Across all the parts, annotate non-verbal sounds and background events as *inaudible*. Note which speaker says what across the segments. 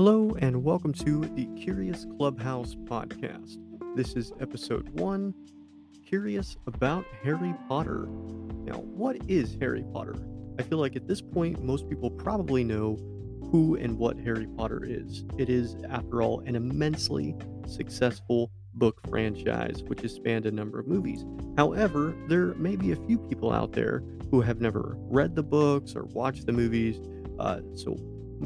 Speaker 1: Hello, and welcome to the Curious Clubhouse podcast. This is episode one Curious about Harry Potter. Now, what is Harry Potter? I feel like at this point, most people probably know who and what Harry Potter is. It is, after all, an immensely successful book franchise which has spanned a number of movies. However, there may be a few people out there who have never read the books or watched the movies. Uh, so,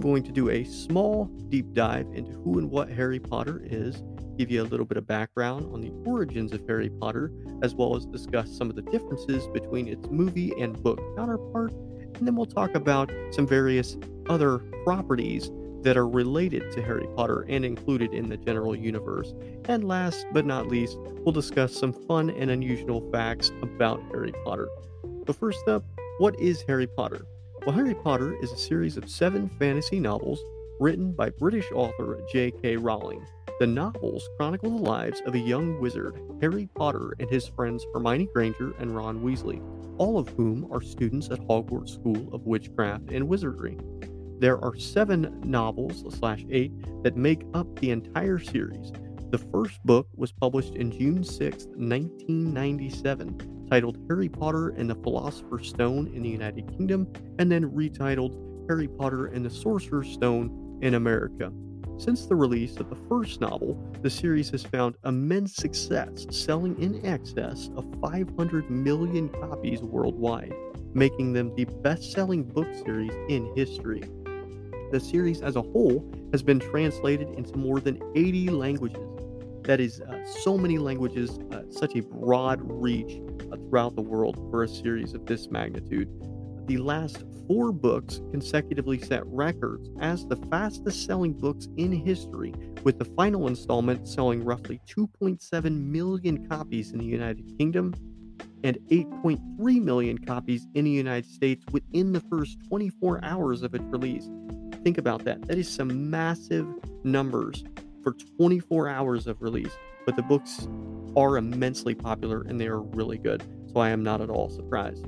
Speaker 1: going to do a small deep dive into who and what Harry Potter is, give you a little bit of background on the origins of Harry Potter, as well as discuss some of the differences between its movie and book counterpart, and then we'll talk about some various other properties that are related to Harry Potter and included in the general universe. And last but not least, we'll discuss some fun and unusual facts about Harry Potter. But first up, what is Harry Potter? Well, Harry Potter is a series of seven fantasy novels written by British author J.K. Rowling. The novels chronicle the lives of a young wizard, Harry Potter, and his friends Hermione Granger and Ron Weasley, all of whom are students at Hogwarts School of Witchcraft and Wizardry. There are seven novels slash eight that make up the entire series. The first book was published in June 6, 1997, titled Harry Potter and the Philosopher's Stone in the United Kingdom, and then retitled Harry Potter and the Sorcerer's Stone in America. Since the release of the first novel, the series has found immense success, selling in excess of 500 million copies worldwide, making them the best selling book series in history. The series as a whole has been translated into more than 80 languages. That is uh, so many languages, uh, such a broad reach throughout the world for a series of this magnitude. The last four books consecutively set records as the fastest selling books in history, with the final installment selling roughly 2.7 million copies in the United Kingdom and 8.3 million copies in the United States within the first 24 hours of its release. Think about that. That is some massive numbers for 24 hours of release but the books are immensely popular and they are really good, so I am not at all surprised.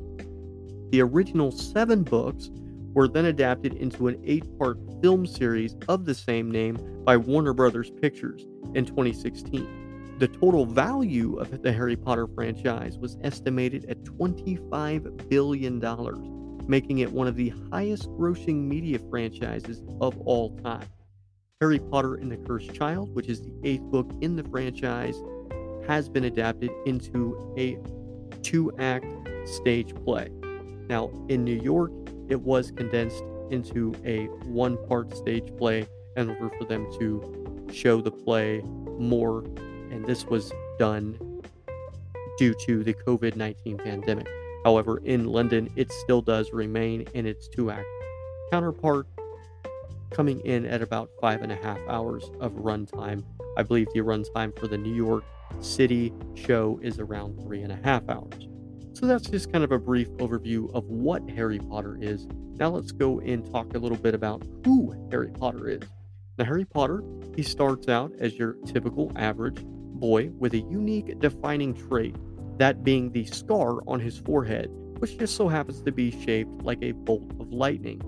Speaker 1: The original seven books were then adapted into an eight part film series of the same name by Warner Brothers Pictures in 2016. The total value of the Harry Potter franchise was estimated at $25 billion, making it one of the highest grossing media franchises of all time. Harry Potter and the Cursed Child, which is the eighth book in the franchise, has been adapted into a two act stage play. Now, in New York, it was condensed into a one part stage play in order for them to show the play more, and this was done due to the COVID 19 pandemic. However, in London, it still does remain in its two act counterpart coming in at about five and a half hours of runtime. I believe the runtime for the New York City show is around three and a half hours. So that's just kind of a brief overview of what Harry Potter is. Now let's go and talk a little bit about who Harry Potter is. Now, Harry Potter, he starts out as your typical average boy with a unique defining trait, that being the scar on his forehead, which just so happens to be shaped like a bolt of lightning.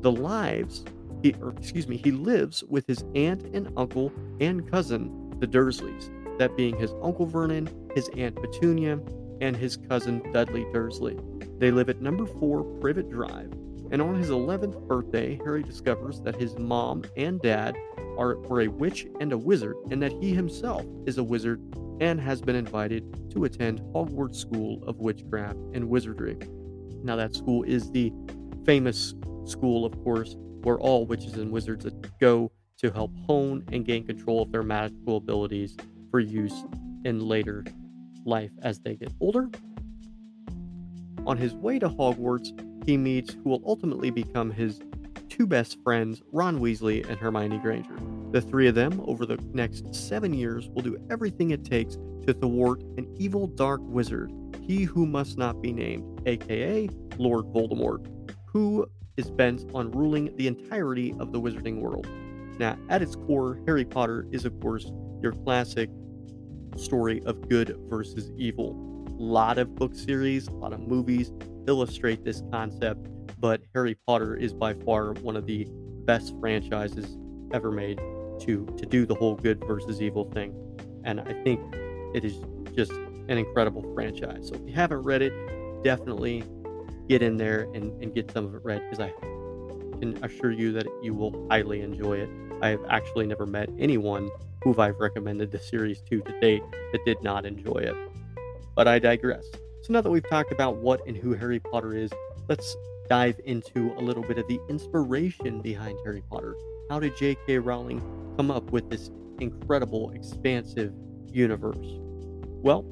Speaker 1: The lives he, or excuse me, he lives with his aunt and uncle and cousin, the Dursleys, that being his uncle Vernon, his aunt Petunia, and his cousin Dudley Dursley. They live at number 4 Privet Drive, and on his 11th birthday, Harry discovers that his mom and dad are were a witch and a wizard, and that he himself is a wizard and has been invited to attend Hogwarts School of Witchcraft and Wizardry. Now, that school is the famous school, of course, where all witches and wizards go to help hone and gain control of their magical abilities for use in later life as they get older. On his way to Hogwarts, he meets who will ultimately become his two best friends, Ron Weasley and Hermione Granger. The three of them, over the next seven years, will do everything it takes to thwart an evil dark wizard, he who must not be named, aka Lord Voldemort, who is bent on ruling the entirety of the wizarding world. Now, at its core, Harry Potter is, of course, your classic story of good versus evil. A lot of book series, a lot of movies illustrate this concept, but Harry Potter is by far one of the best franchises ever made to to do the whole good versus evil thing. And I think it is just an incredible franchise. So if you haven't read it, definitely get in there and, and get some of it read because I can assure you that you will highly enjoy it. I've actually never met anyone who I've recommended the series to to date that did not enjoy it. But I digress. So now that we've talked about what and who Harry Potter is, let's dive into a little bit of the inspiration behind Harry Potter. How did J.K. Rowling come up with this incredible, expansive universe? Well,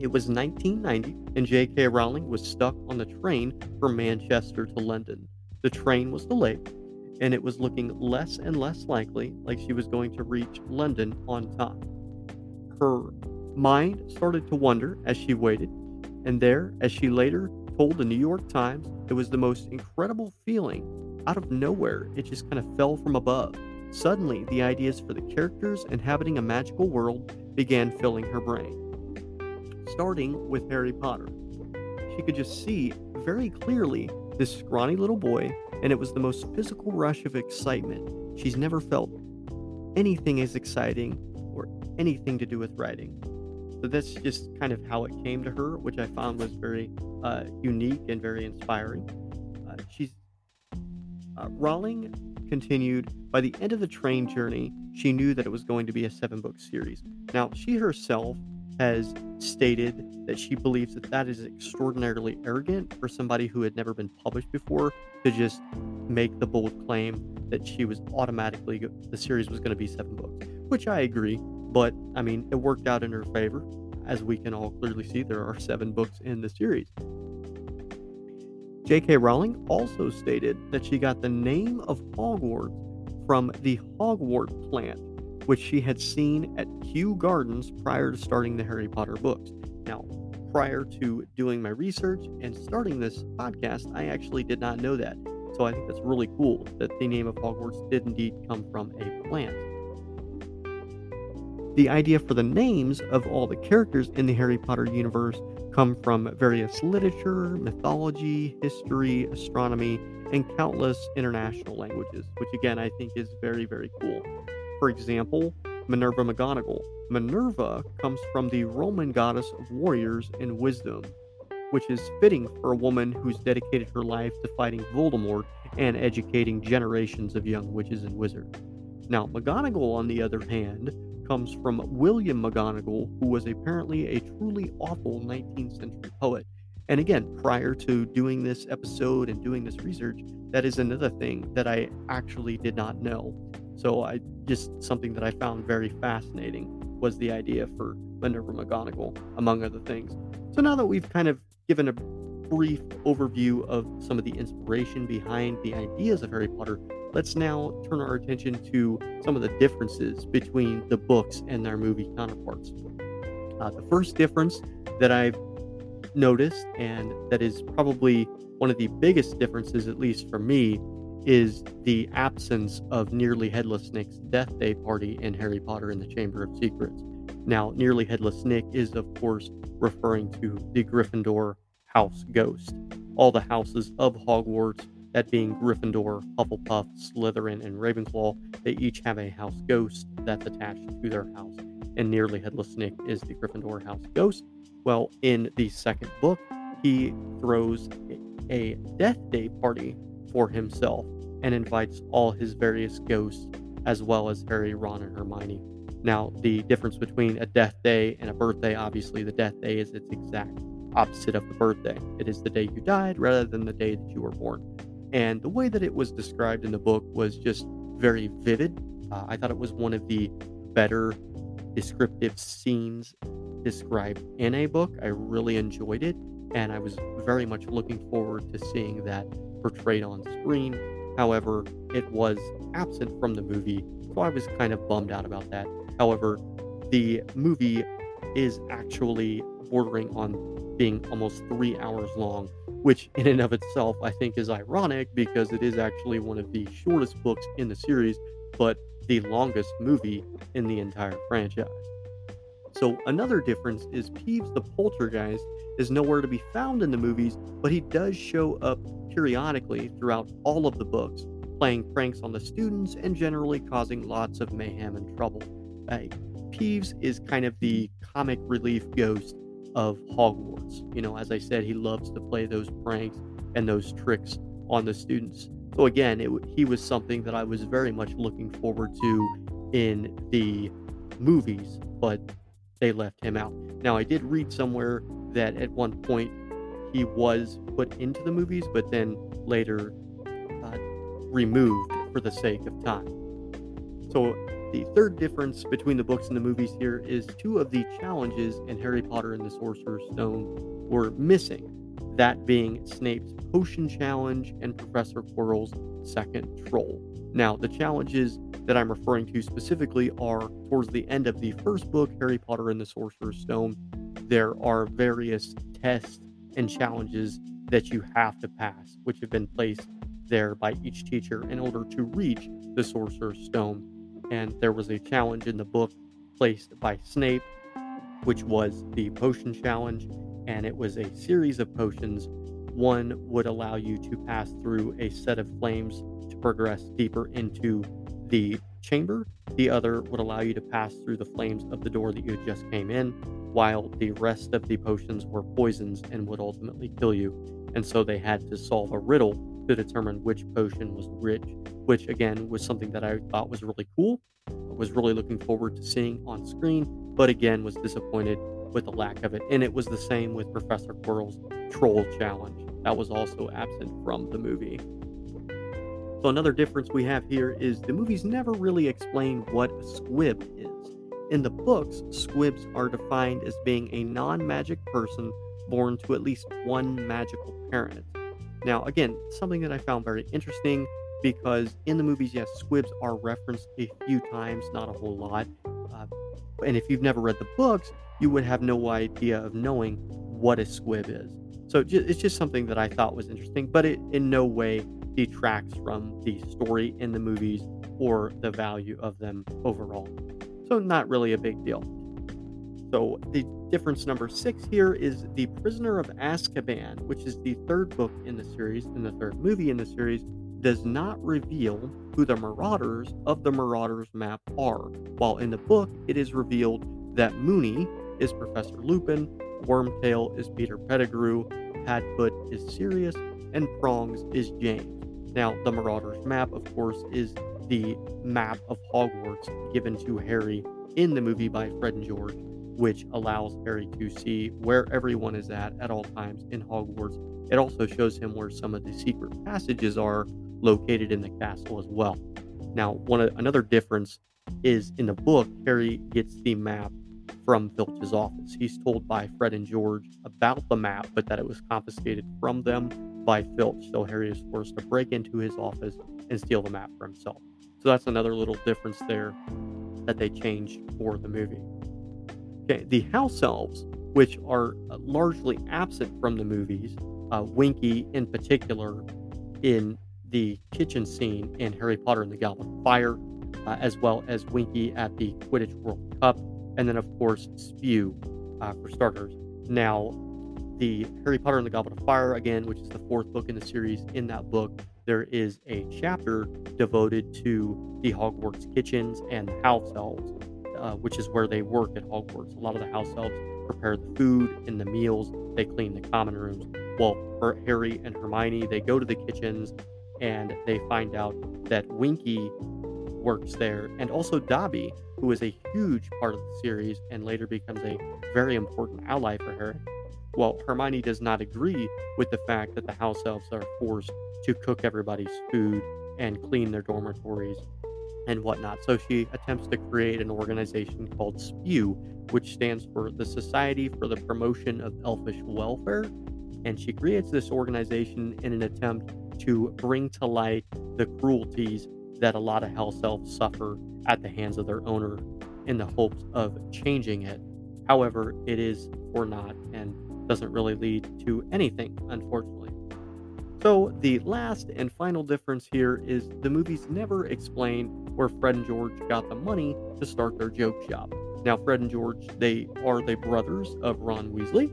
Speaker 1: it was 1990, and J.K. Rowling was stuck on the train from Manchester to London. The train was delayed, and it was looking less and less likely like she was going to reach London on time. Her mind started to wonder as she waited, and there, as she later told the New York Times, it was the most incredible feeling. Out of nowhere, it just kind of fell from above. Suddenly, the ideas for the characters inhabiting a magical world began filling her brain. Starting with Harry Potter. She could just see very clearly this scrawny little boy, and it was the most physical rush of excitement she's never felt anything as exciting or anything to do with writing. So that's just kind of how it came to her, which I found was very uh, unique and very inspiring. Uh, she's uh, Rowling continued. By the end of the train journey, she knew that it was going to be a seven book series. Now, she herself has stated that she believes that that is extraordinarily arrogant for somebody who had never been published before to just make the bold claim that she was automatically the series was going to be seven books, which I agree. But I mean, it worked out in her favor. As we can all clearly see, there are seven books in the series. J.K. Rowling also stated that she got the name of Hogwarts from the Hogwart plant, which she had seen at Kew Gardens prior to starting the Harry Potter books. Now, prior to doing my research and starting this podcast, I actually did not know that. So I think that's really cool that the name of Hogwarts did indeed come from a plant. The idea for the names of all the characters in the Harry Potter universe come from various literature, mythology, history, astronomy, and countless international languages, which again I think is very, very cool. For example, Minerva McGonagall. Minerva comes from the Roman goddess of warriors and wisdom, which is fitting for a woman who's dedicated her life to fighting Voldemort and educating generations of young witches and wizards. Now, McGonagall, on the other hand, comes from William McGonagall, who was apparently a truly awful 19th century poet. And again, prior to doing this episode and doing this research, that is another thing that I actually did not know. So I just something that I found very fascinating was the idea for Minerva McGonagall, among other things. So now that we've kind of given a brief overview of some of the inspiration behind the ideas of Harry Potter, let's now turn our attention to some of the differences between the books and their movie counterparts. Uh, the first difference that I've noticed, and that is probably one of the biggest differences, at least for me, is the absence of Nearly Headless Nick's death day party in Harry Potter and the Chamber of Secrets. Now, Nearly Headless Nick is, of course, referring to the Gryffindor house ghost. All the houses of Hogwarts that being Gryffindor, Hufflepuff, Slytherin, and Ravenclaw, they each have a house ghost that's attached to their house. And Nearly Headless Nick is the Gryffindor house ghost. Well, in the second book, he throws a death day party for himself and invites all his various ghosts, as well as Harry, Ron, and Hermione. Now, the difference between a death day and a birthday, obviously, the death day is its exact opposite of the birthday. It is the day you died rather than the day that you were born. And the way that it was described in the book was just very vivid. Uh, I thought it was one of the better descriptive scenes described in a book. I really enjoyed it, and I was very much looking forward to seeing that portrayed on screen. However, it was absent from the movie, so I was kind of bummed out about that. However, the movie is actually bordering on being almost three hours long, which in and of itself I think is ironic because it is actually one of the shortest books in the series, but the longest movie in the entire franchise. So another difference is Peeves the Poltergeist is nowhere to be found in the movies, but he does show up periodically throughout all of the books. playing pranks on the students and generally causing lots of mayhem and trouble. Uh, Peeves is kind of the comic relief ghost of Hogwarts. You know, as I said, he loves to play those pranks and those tricks on the students. So again, it, he was something that I was very much looking forward to in the movies, but they left him out. Now, I did read somewhere that at one point he was put into the movies, but then later uh, removed for the sake of time. So, the third difference between the books and the movies here is two of the challenges in Harry Potter and the Sorcerer's Stone were missing. That being Snape's potion challenge and Professor Quirrell's second troll. Now, the challenges that I'm referring to specifically are towards the end of the first book, Harry Potter and the Sorcerer's Stone. There are various tests and challenges that you have to pass, which have been placed there by each teacher in order to reach the Sorcerer's Stone. And there was a challenge in the book placed by Snape, which was the potion challenge, and it was a series of potions. One would allow you to pass through a set of flames to progress deeper into the chamber. The other would allow you to pass through the flames of the door that you just came in, while the rest of the potions were poisons and would ultimately kill you. And so they had to solve a riddle to determine which potion was which, which again was something that I thought was really cool. I was really looking forward to seeing on screen, but again was disappointed with the lack of it. And it was the same with Professor Quirrell's Troll Challenge. That was also absent from the movie. So another difference we have here is the movies never really explain what a squib is. In the books, squibs are defined as being a non-magic person born to at least one magical parent. Now, again, something that I found very interesting because in the movies, yes, squibs are referenced a few times, not a whole lot. Uh, and if you've never read the books, you would have no idea of knowing what a squib is. So it's just something that I thought was interesting, but it in no way detracts from the story in the movies or the value of them overall. So, not really a big deal. So, the difference number six here is The Prisoner of Azkaban, which is the third book in the series and the third movie in the series, does not reveal who the Marauders of the Marauders map are, while in the book it is revealed that Moony is Professor Lupin, Wormtail is Peter Pettigrew, Padfoot is Sirius, and Prongs is James. Now, the Marauders map, of course, is the map of Hogwarts given to Harry in the movie by Fred and George, which allows Harry to see where everyone is at at all times in Hogwarts. It also shows him where some of the secret passages are located in the castle as well. Now, one another difference is in the book, Harry gets the map from Filch's office. He's told by Fred and George about the map, but that it was confiscated from them by Filch. So Harry is forced to break into his office and steal the map for himself. So that's another little difference there that they changed for the movie. Okay, the house elves, which are uh, largely absent from the movies, uh, Winky in particular, in the kitchen scene in Harry Potter and the Goblet of Fire, uh, as well as Winky at the Quidditch World Cup, and then of course Spew uh, for starters. Now, the Harry Potter and the Goblet of Fire, again, which is the fourth book in the series, in that book, there is a chapter devoted to the Hogwarts kitchens and the house elves, uh, which is where they work at Hogwarts. A lot of the house elves prepare the food and the meals, they clean the common rooms. Well, for Harry and Hermione, they go to the kitchens and they find out that Winky works there, and also Dobby, who is a huge part of the series and later becomes a very important ally for her. Well, Hermione does not agree with the fact that the house elves are forced to cook everybody's food and clean their dormitories and whatnot. So she attempts to create an organization called SPEW, which stands for the Society for the Promotion of Elfish Welfare. And she creates this organization in an attempt to bring to light the cruelties that a lot of house elves suffer at the hands of their owner in the hopes of changing it. However, it is for naught and doesn't really lead to anything, unfortunately. So, the last and final difference here is the movies never explain where Fred and George got the money to start their joke shop. Now, Fred and George, they are the brothers of Ron Weasley,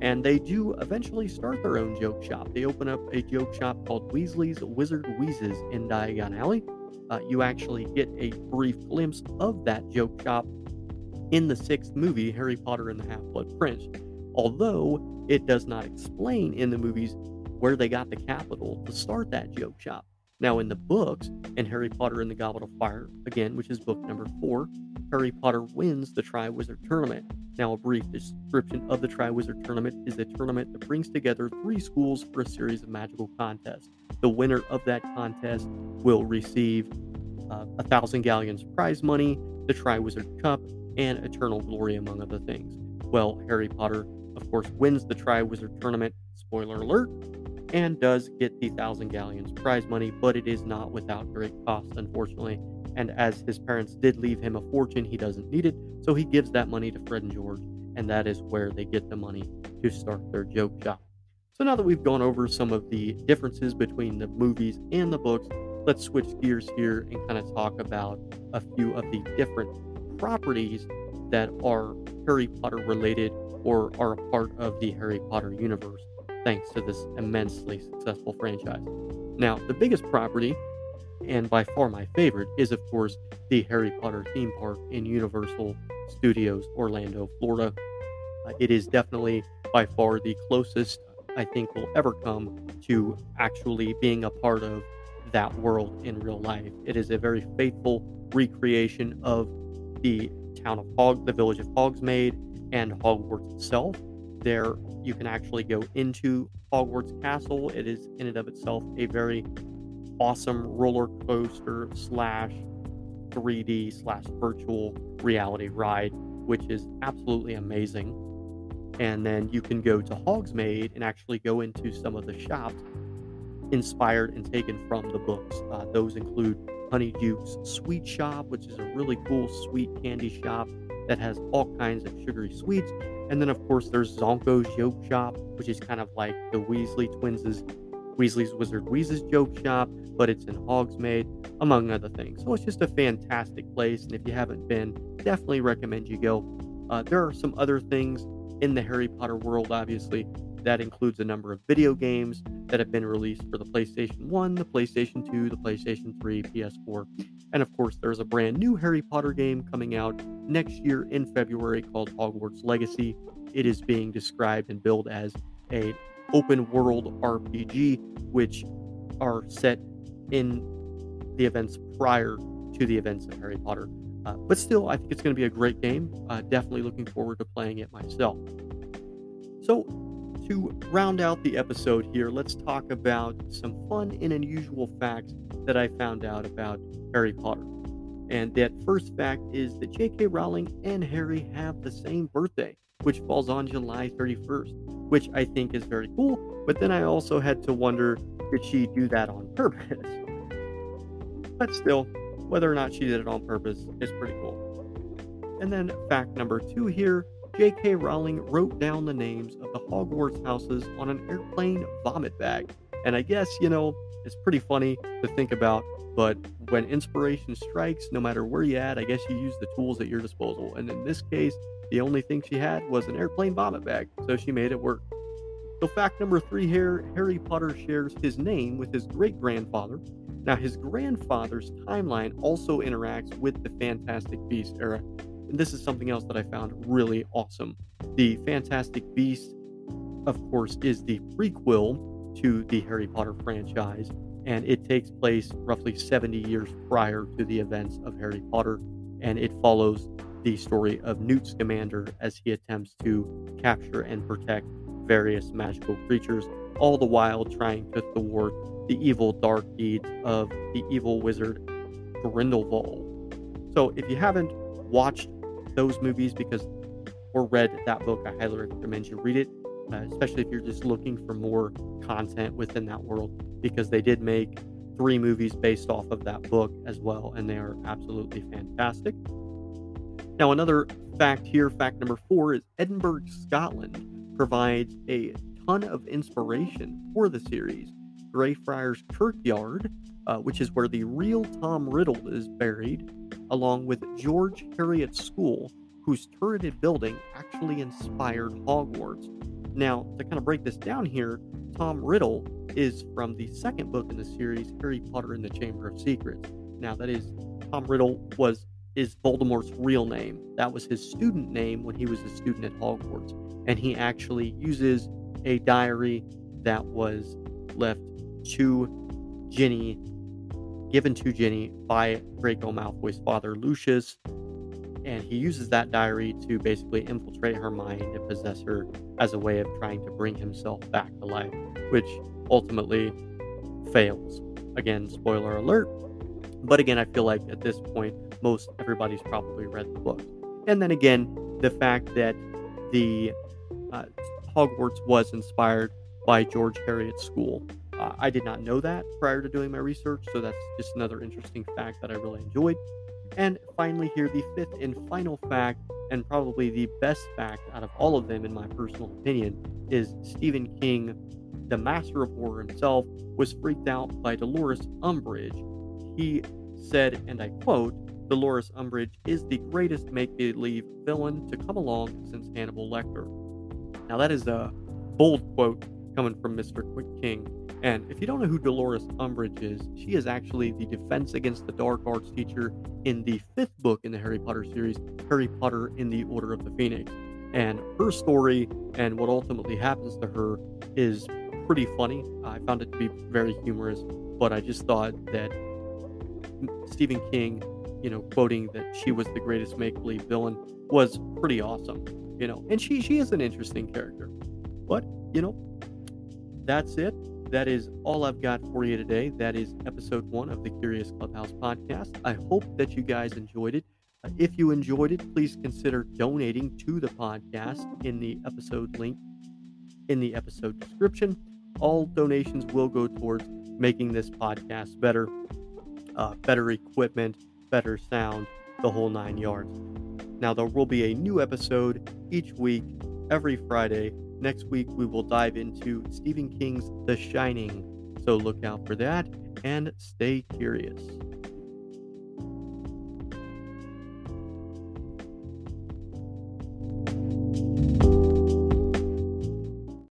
Speaker 1: And they do eventually start their own joke shop. They open up a joke shop called Weasley's Wizard Wheezes in Diagon Alley. Uh, you actually get a brief glimpse of that joke shop in the sixth movie, Harry Potter and the Half Blood Prince, although it does not explain in the movies where they got the capital to start that joke shop. Now, in the books, in Harry Potter and the Goblet of Fire, again, which is book number four, Harry Potter wins the Triwizard Tournament. Now, a brief description of the Triwizard Tournament is a tournament that brings together three schools for a series of magical contests. The winner of that contest will receive uh, a thousand galleons prize money, the Triwizard Cup, and eternal glory, among other things. Well, Harry Potter, of course, wins the Triwizard Tournament. Spoiler alert and does get the Thousand Galleons prize money, but it is not without great cost, unfortunately. And as his parents did leave him a fortune, he doesn't need it, so he gives that money to Fred and George, and that is where they get the money to start their joke shop. So now that we've gone over some of the differences between the movies and the books, let's switch gears here and kind of talk about a few of the different properties that are Harry Potter related or are a part of the Harry Potter universe thanks to this immensely successful franchise. Now, the biggest property, and by far my favorite, is of course the Harry Potter theme park in Universal Studios Orlando, Florida. Uh, it is definitely by far the closest I think will ever come to actually being a part of that world in real life. It is a very faithful recreation of the town of Hog, the village of Hogsmeade, and Hogwarts itself. There, you can actually go into Hogwarts Castle. It is in and of itself a very awesome roller coaster slash 3D slash virtual reality ride, which is absolutely amazing. And then you can go to Hogsmeade and actually go into some of the shops inspired and taken from the books. Uh, those include Honeydukes Sweet Shop, which is a really cool sweet candy shop that has all kinds of sugary sweets. And then, of course, there's Zonko's Joke Shop, which is kind of like the Weasley twins' Weasley's Wizard Wheezes Joke Shop, but it's in Hogsmeade, among other things. So it's just a fantastic place. And if you haven't been, definitely recommend you go. Uh, there are some other things in the Harry Potter world, obviously. That includes a number of video games that have been released for the PlayStation 1, the PlayStation 2, the PlayStation 3, PS4, and of course, there's a brand new Harry Potter game coming out next year in February called Hogwarts Legacy. It is being described and billed as a open world RPG, which are set in the events prior to the events of Harry Potter. Uh, but still, I think it's going to be a great game. Uh, definitely looking forward to playing it myself. So, to round out the episode here, let's talk about some fun and unusual facts that I found out about Harry Potter. And that first fact is that J.K. Rowling and Harry have the same birthday, which falls on July 31st, which I think is very cool. But then I also had to wonder did she do that on purpose? *laughs* but still, whether or not she did it on purpose is pretty cool. And then fact number two here J.K. Rowling wrote down the names of the Hogwarts houses on an airplane vomit bag. And I guess, you know, it's pretty funny to think about, but when inspiration strikes, no matter where you're at, I guess you use the tools at your disposal. And in this case, the only thing she had was an airplane vomit bag, so she made it work. So, fact number three here Harry Potter shares his name with his great grandfather. Now, his grandfather's timeline also interacts with the Fantastic Beast era. And this is something else that I found really awesome. The Fantastic Beast, of course, is the prequel to the Harry Potter franchise, and it takes place roughly 70 years prior to the events of Harry Potter, and it follows the story of Newt Scamander as he attempts to capture and protect various magical creatures, all the while trying to thwart the evil dark deeds of the evil wizard Grindelwald. So, if you haven't watched those movies because or read that book, I highly recommend you read it, uh, especially if you're just looking for more content within that world because they did make three movies based off of that book as well, and they are absolutely fantastic. Now, another fact here, fact number four, is Edinburgh, Scotland provides a ton of inspiration for the series. Greyfriars Kirkyard, uh, which is where the real Tom Riddle is buried, along with George Heriot School, whose turreted building actually inspired Hogwarts. Now, to kind of break this down here, Tom Riddle is from the second book in the series, Harry Potter and the Chamber of Secrets. Now, that is Tom Riddle was is Voldemort's real name. That was his student name when he was a student at Hogwarts, and he actually uses a diary that was left to Ginny, given to Ginny by Draco Malfoy's father, Lucius, and he uses that diary to basically infiltrate her mind and possess her as a way of trying to bring himself back to life, which ultimately fails. Again, spoiler alert. But again, I feel like at this point, most everybody's probably read the book. And then again, the fact that the uh, Hogwarts was inspired by George Heriot's school. I did not know that prior to doing my research, so that's just another interesting fact that I really enjoyed. And finally, here, the fifth and final fact, and probably the best fact out of all of them, in my personal opinion, is Stephen King, the master of horror himself, was freaked out by Dolores Umbridge. He said, and I quote, Dolores Umbridge is the greatest make believe villain to come along since Hannibal Lecter. Now, that is a bold quote coming from Mr. Quick King. And if you don't know who Dolores Umbridge is, she is actually the Defense Against the Dark Arts teacher in the fifth book in the Harry Potter series, Harry Potter in the Order of the Phoenix. And her story and what ultimately happens to her is pretty funny. I found it to be very humorous, but I just thought that Stephen King, you know, quoting that she was the greatest make believe villain was pretty awesome, you know, and she she is an interesting character. But, you know, that's it. That is all I've got for you today. That is episode one of the Curious Clubhouse podcast. I hope that you guys enjoyed it. Uh, if you enjoyed it, please consider donating to the podcast in the episode link in the episode description. All donations will go towards making this podcast better, uh, better equipment, better sound, the whole nine yards. Now, there will be a new episode each week, every Friday, Next week, we will dive into Stephen King's The Shining. So look out for that and stay curious.